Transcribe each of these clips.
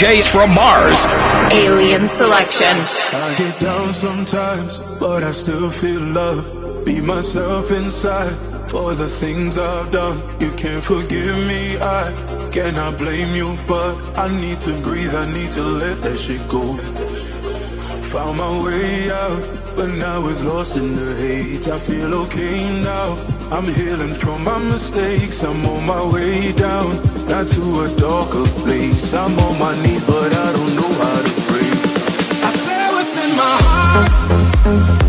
DJs from Mars. Alien Selection. I get down sometimes, but I still feel love. Be myself inside for the things I've done. You can't forgive me, I cannot blame you, but I need to breathe, I need to let that shit go. Found my way out, but now was lost in the hate. I feel okay now, I'm healing from my mistakes. I'm on my way down, not to a darker place. I'm on my knees, but I don't know how to pray. I say within my heart.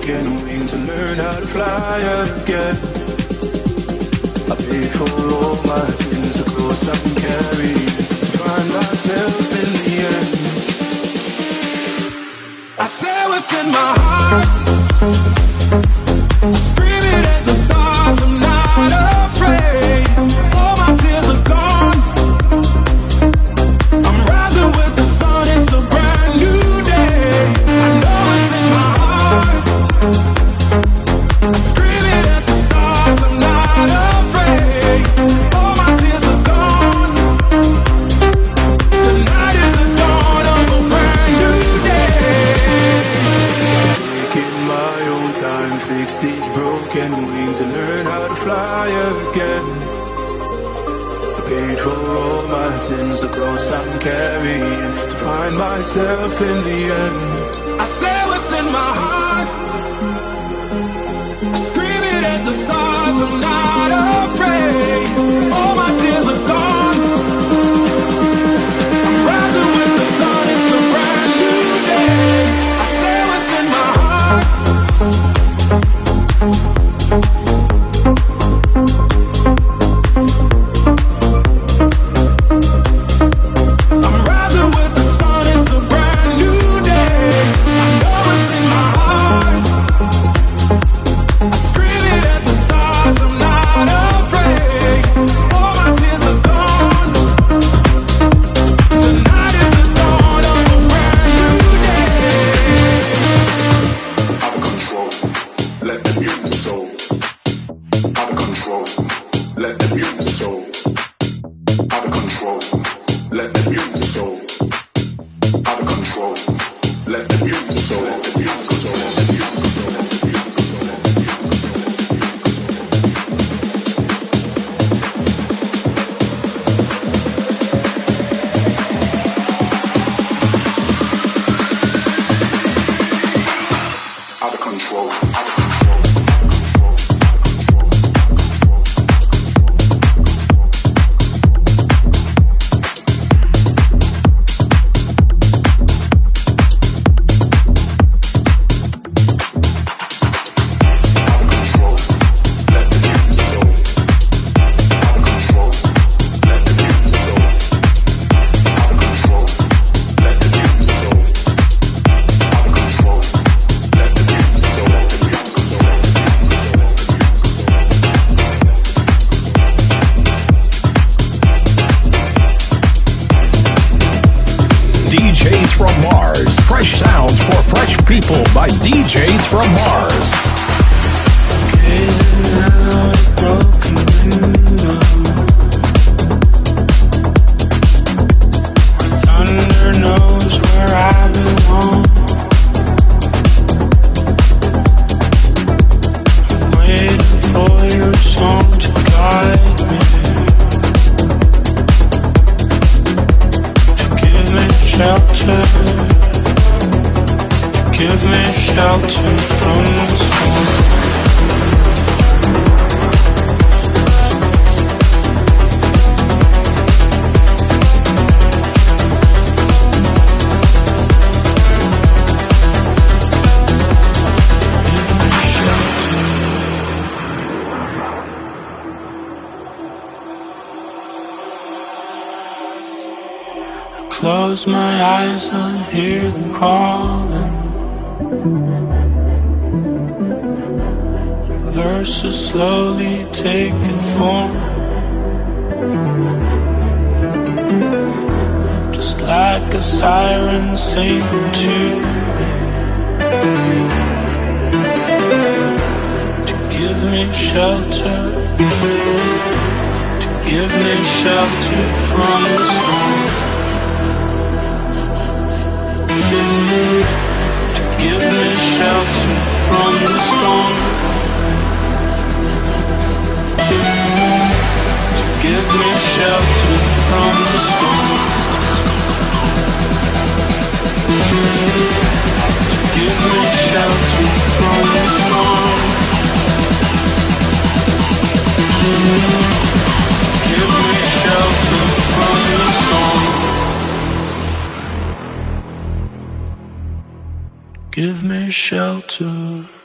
broken wing to learn how to fly again. I pay for all my sins, the cross I can carry. Find myself in the end. I say what's in my heart. control. Taking form. Just like a siren singing to me. To give me shelter. To give me shelter from the storm. To give me shelter from the storm. Give me shelter from the storm. Give me shelter from the storm. Give me shelter from the storm. Give me shelter.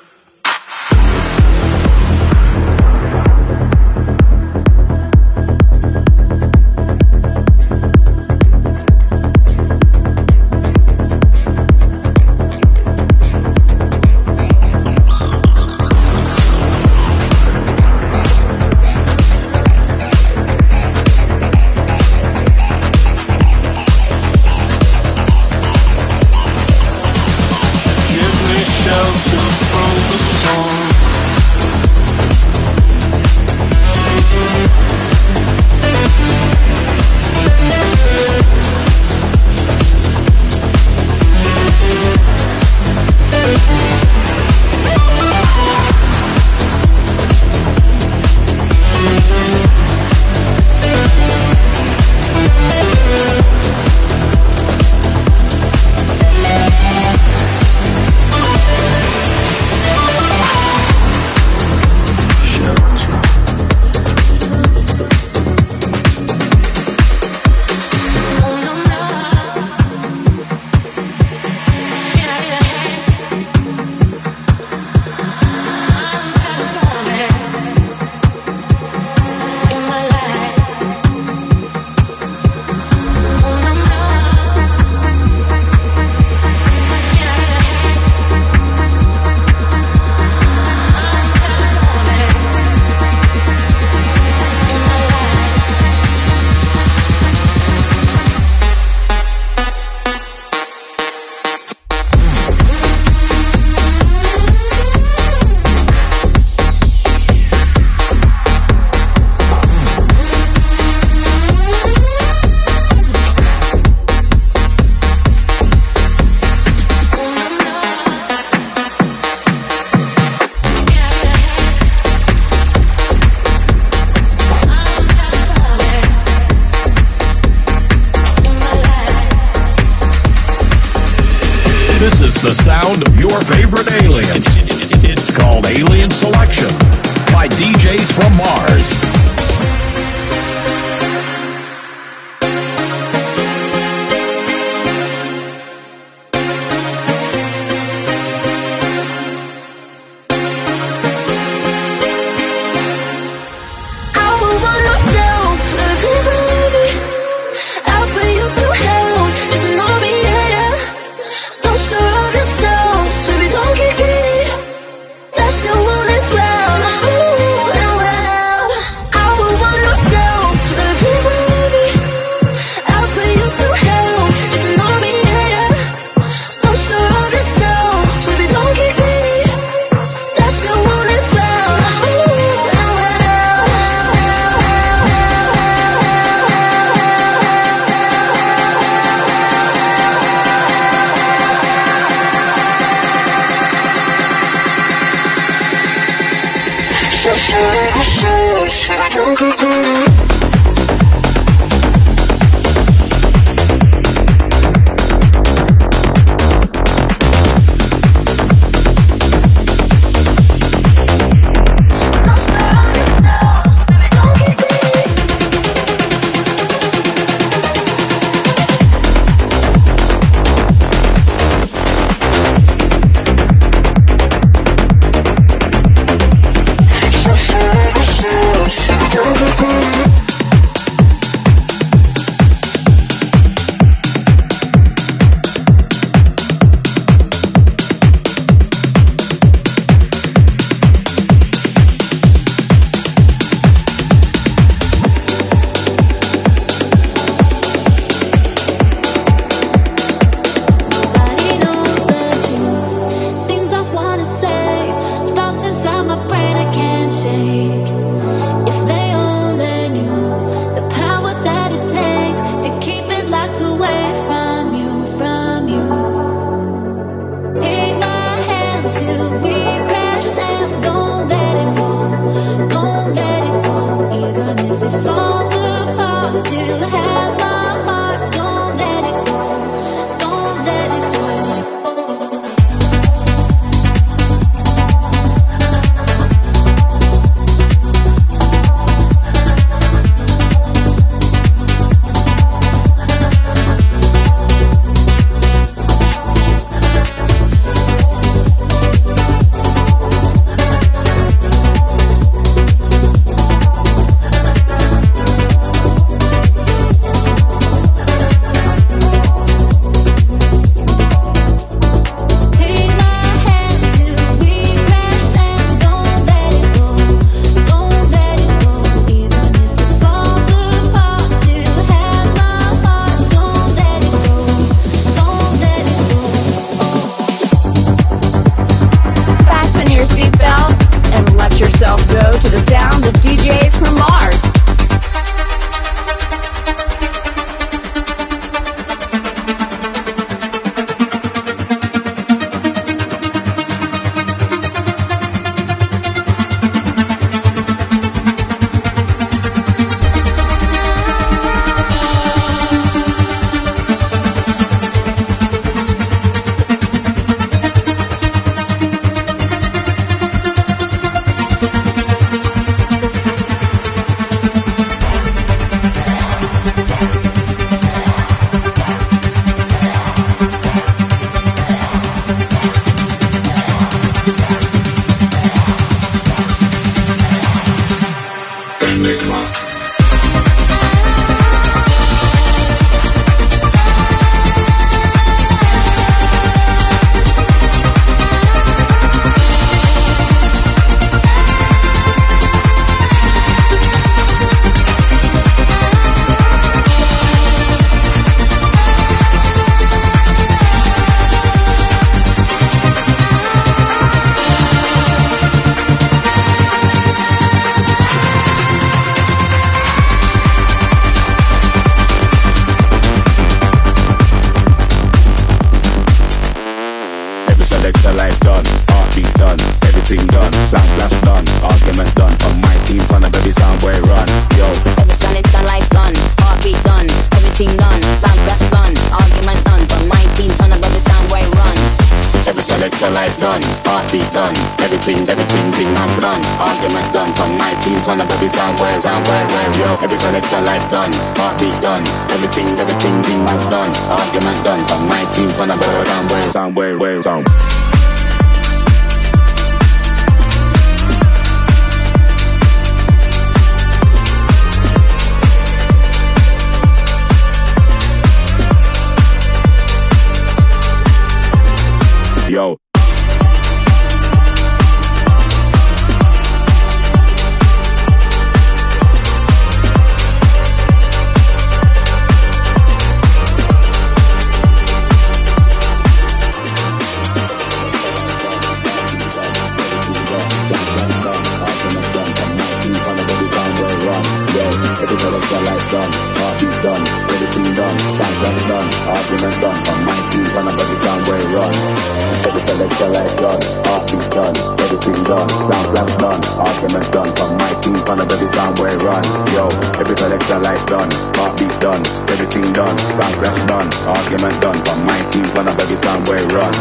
Done, argument done. But my team's from up baby somewhere run.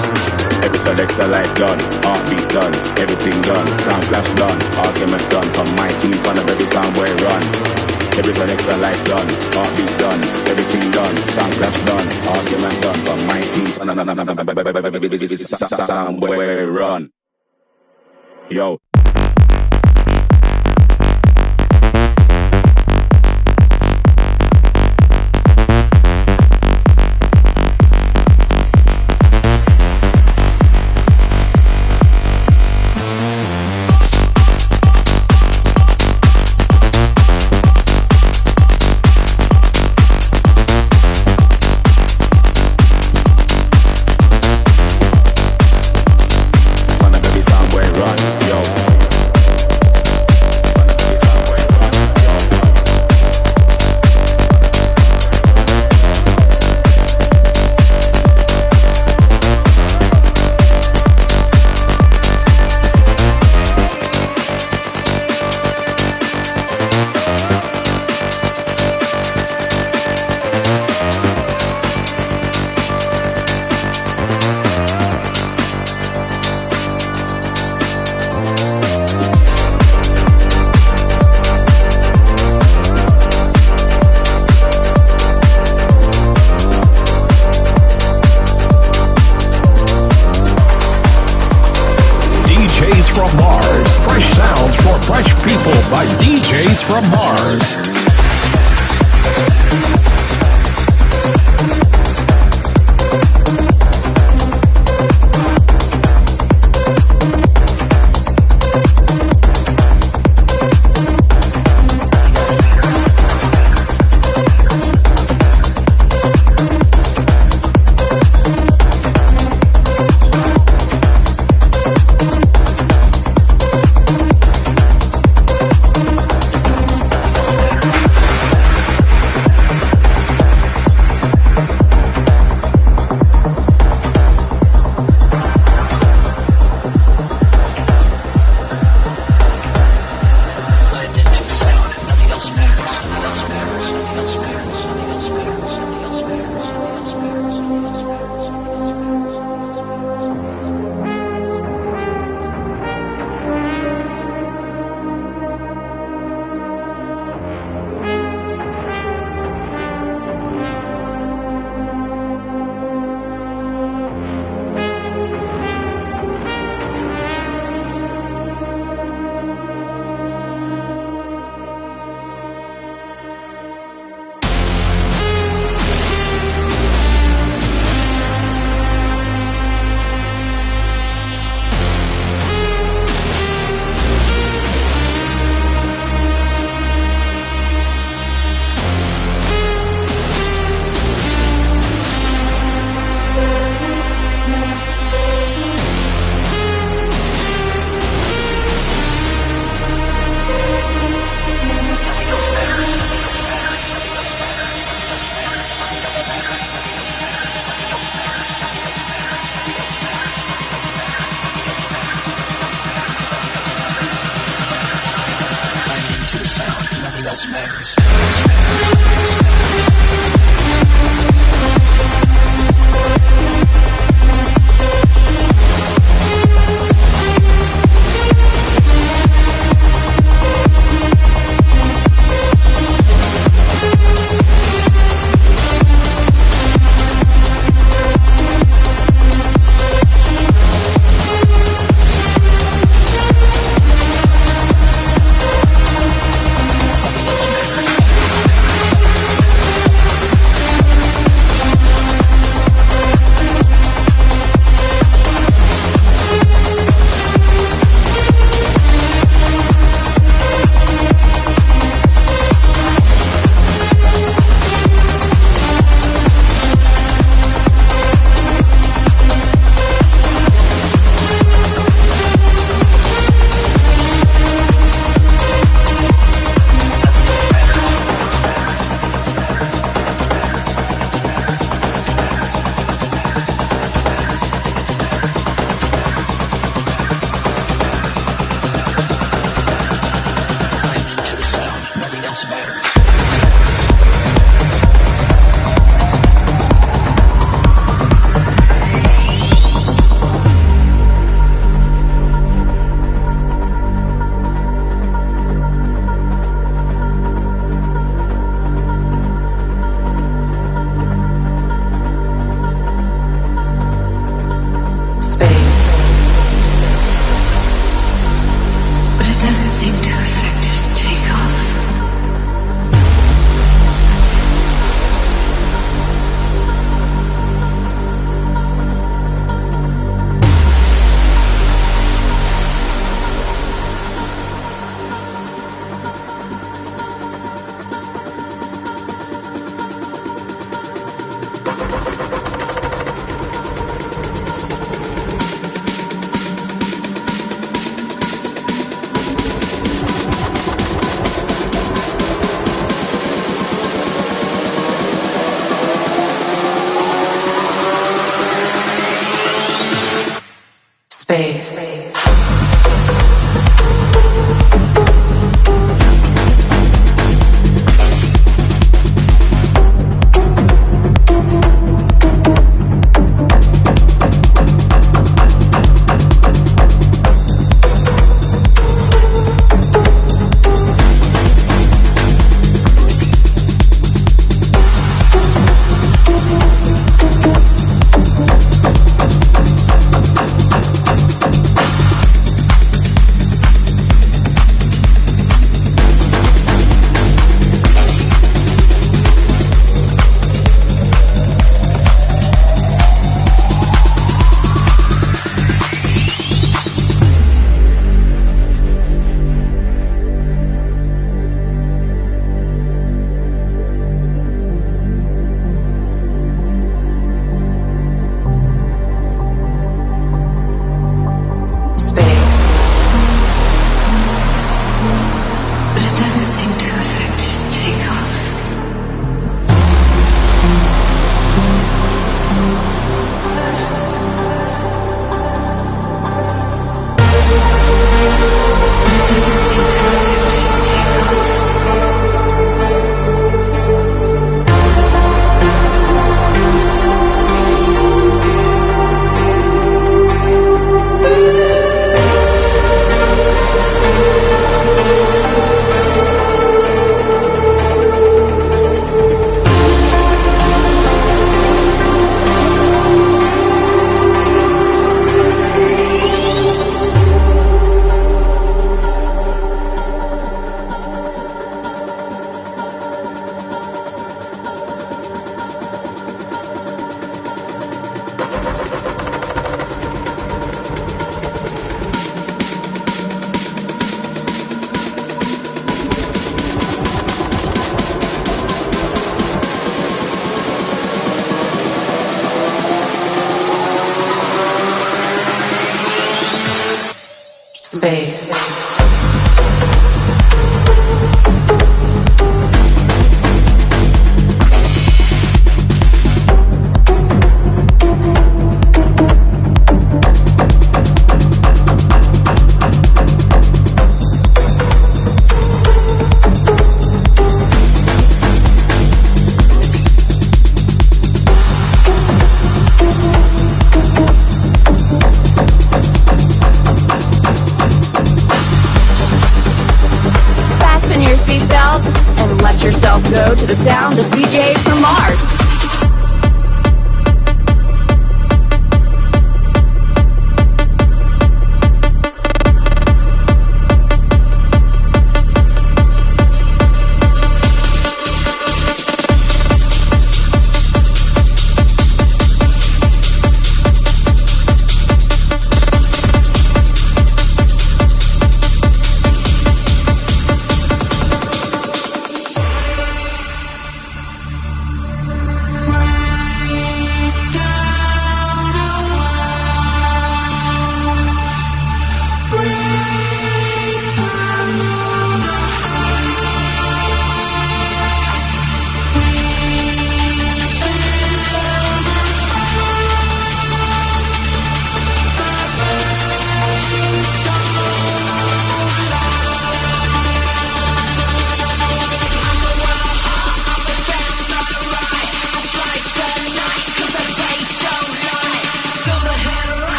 Every selector life done, heartbeat done. Everything done, sound clash done. Argument done, From my team, from the baby somewhere run. Every selector life done, heartbeat done. Everything done, sound clash done. Argument done, From my team. on up baby somewhere run. Yo.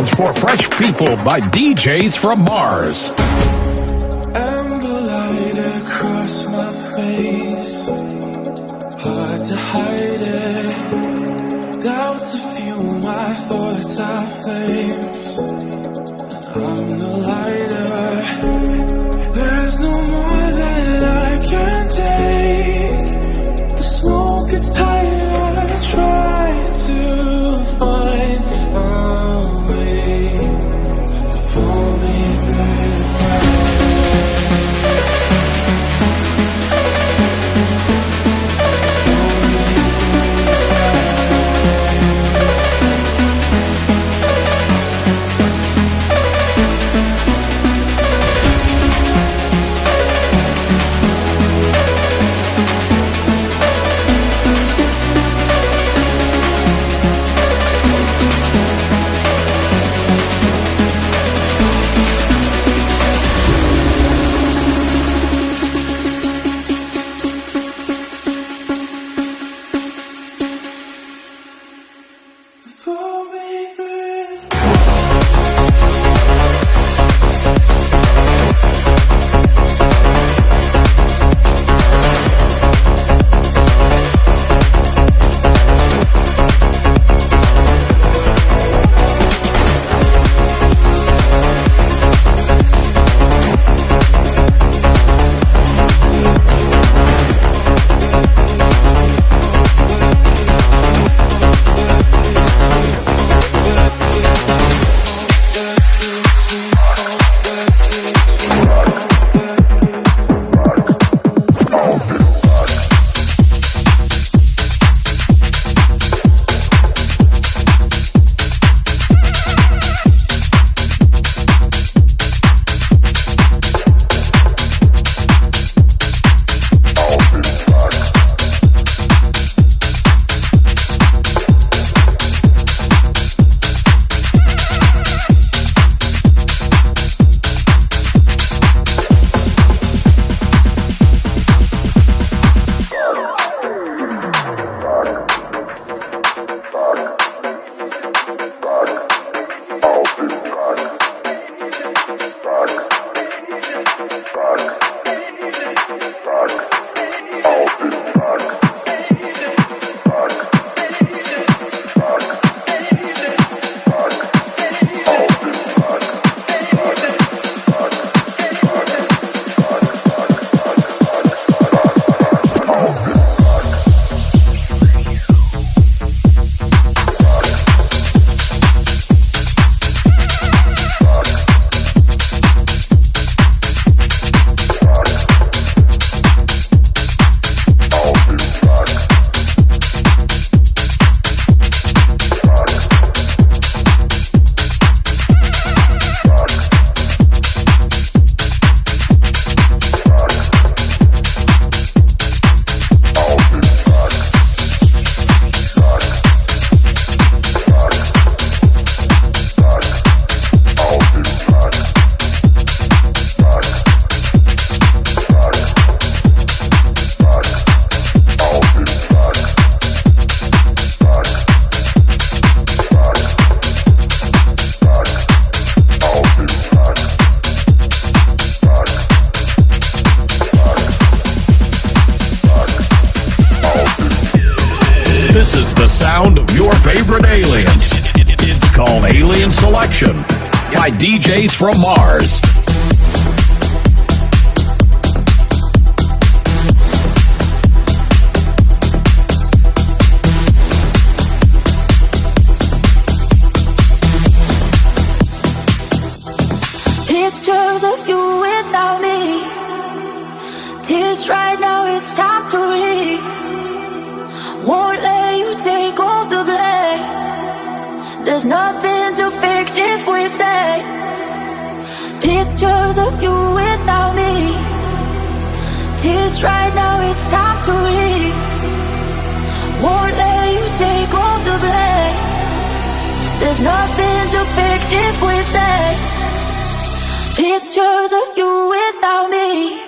Sounds for fresh people by DJs from Mars. Amber light across my face. Hard to hide it. Doubts my thoughts are flames. I'm the lighter. There's no more that I can take. The smoke is tired. From Mars. Pictures of you without me. Tears right now, it's time to leave. Won't let you take all the blame. There's nothing Pictures of you without me. Tears right now, it's time to leave. Won't let you take all the blame. There's nothing to fix if we stay. Pictures of you without me.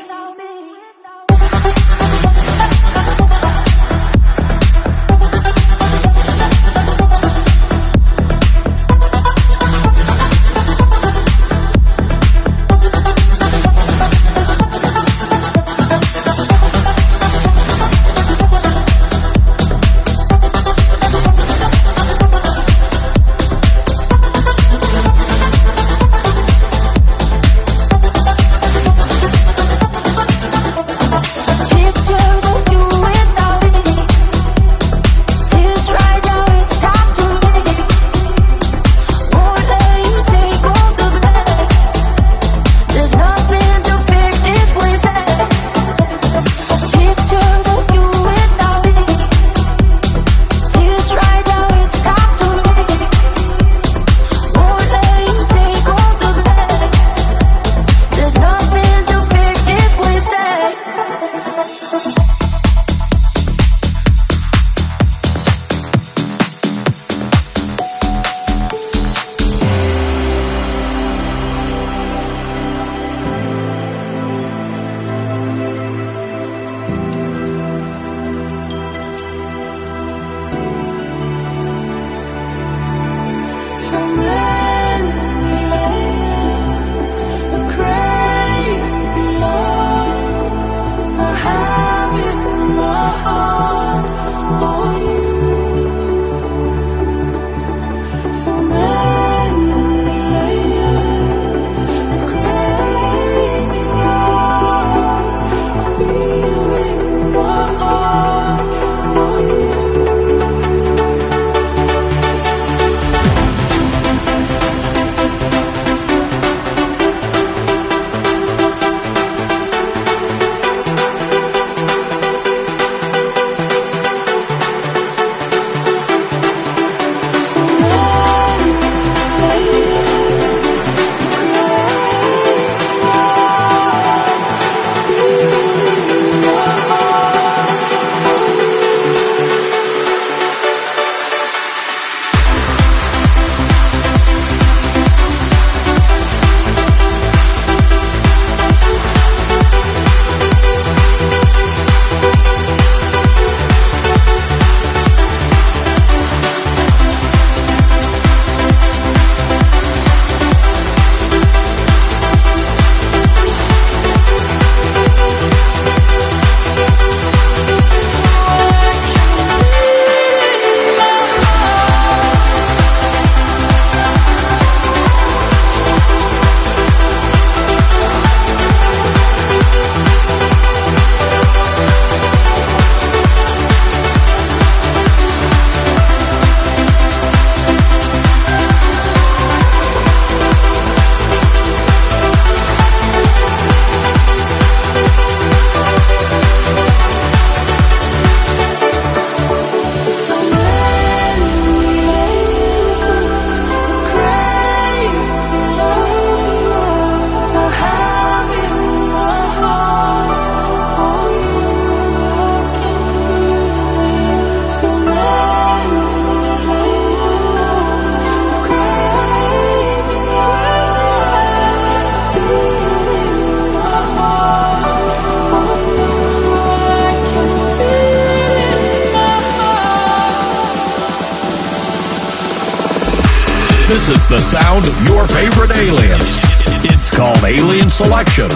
selection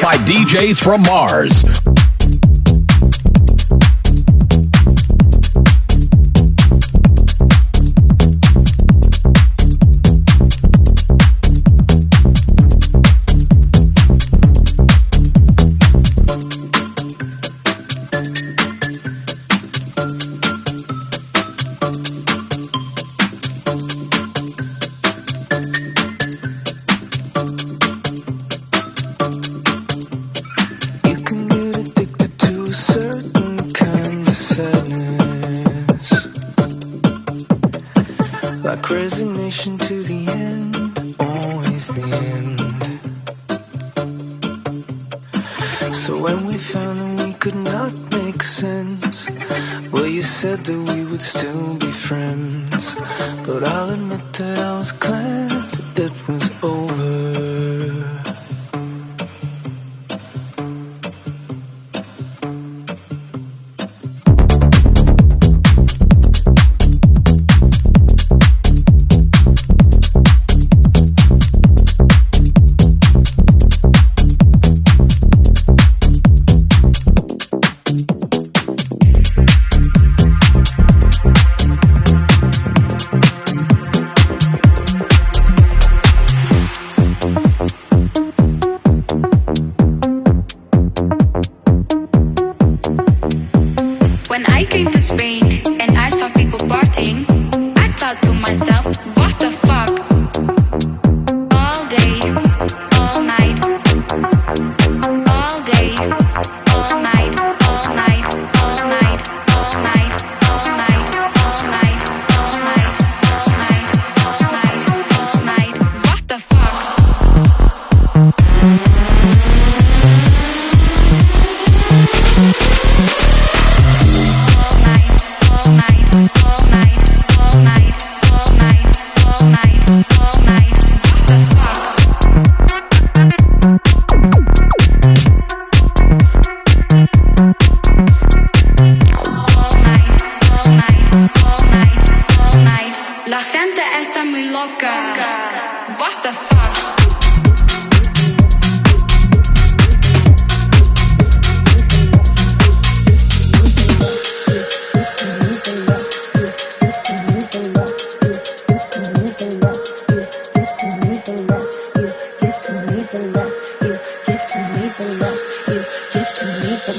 by DJs from Mars. 快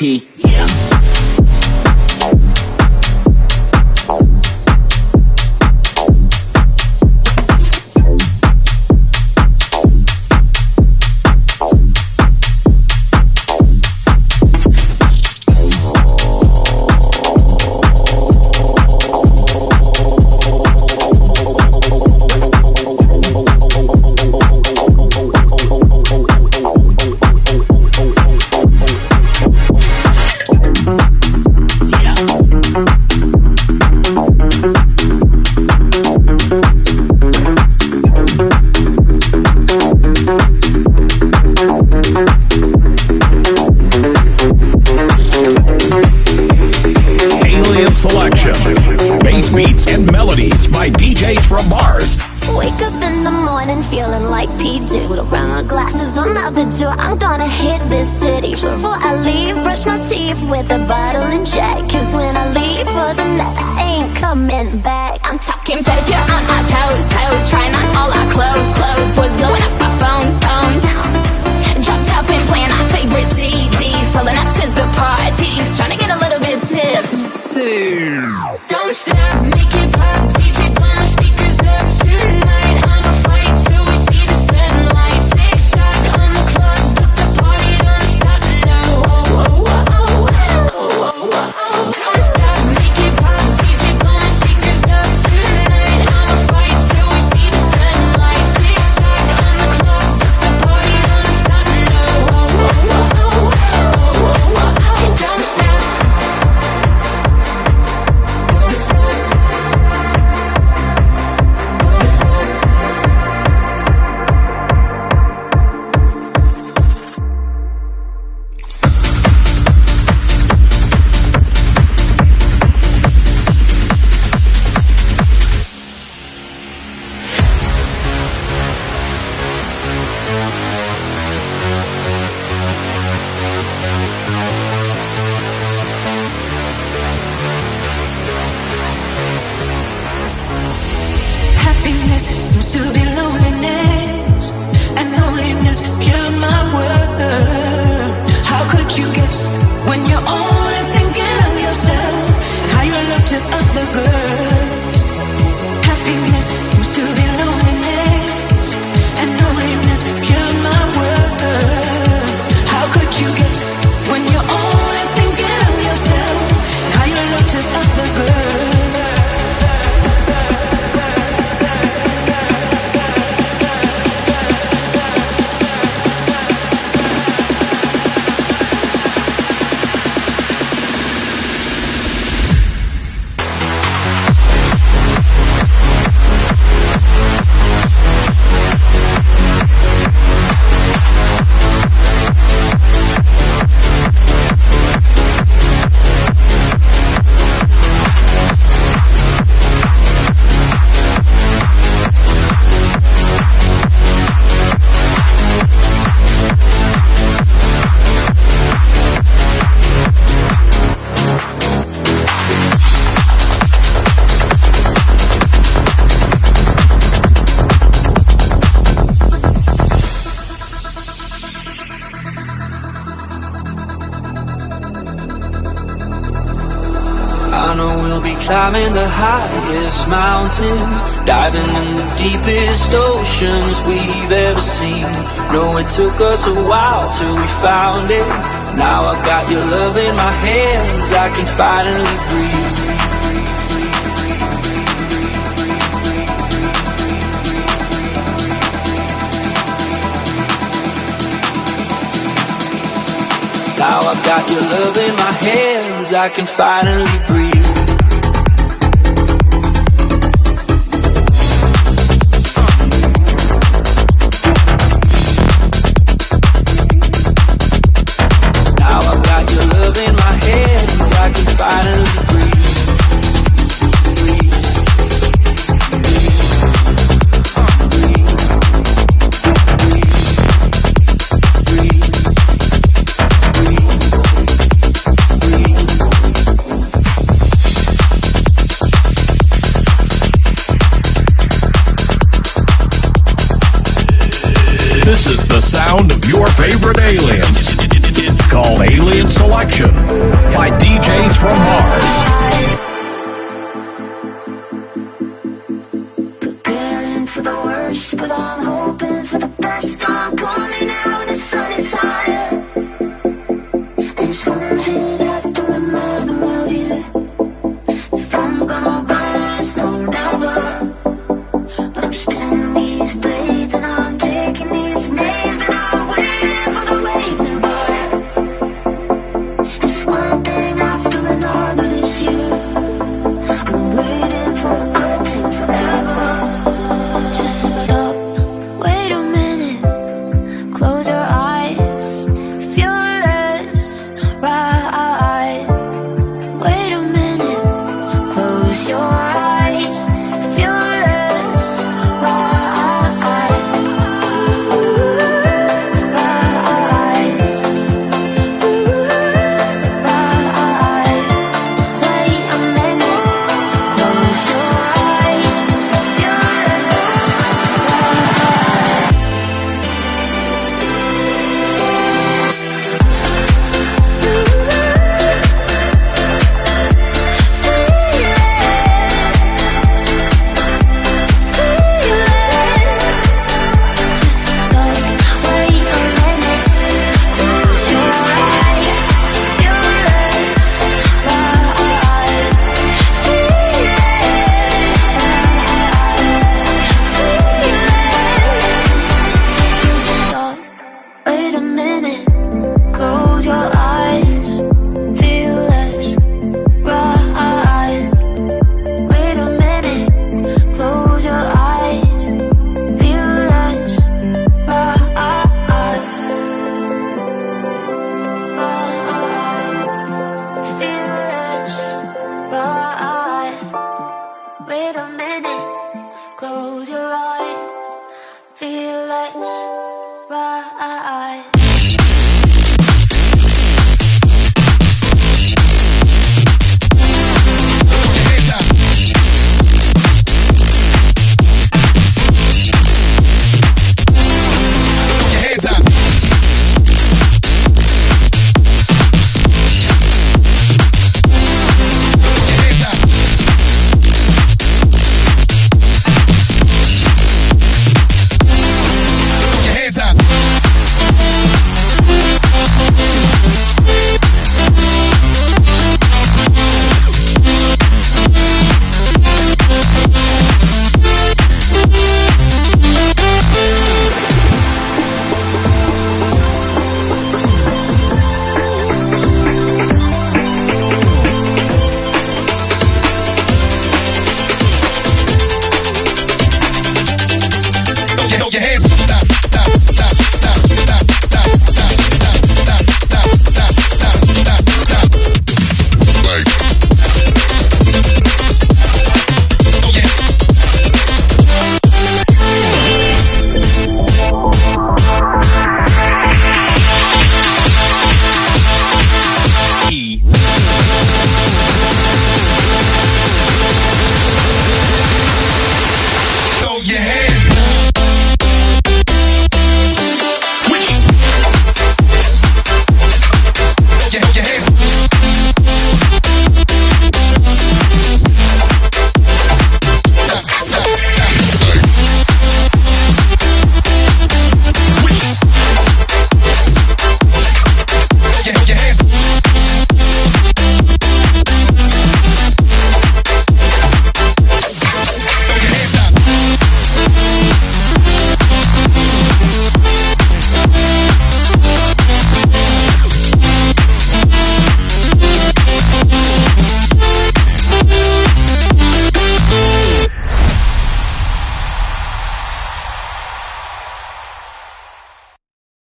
take mountains, diving in the deepest oceans we've ever seen. No, it took us a while till we found it. Now I got your love in my hands, I can finally breathe. Now I got your love in my hands, I can finally breathe. This is the sound of your favorite aliens. It's called Alien Selection by DJs from Mars.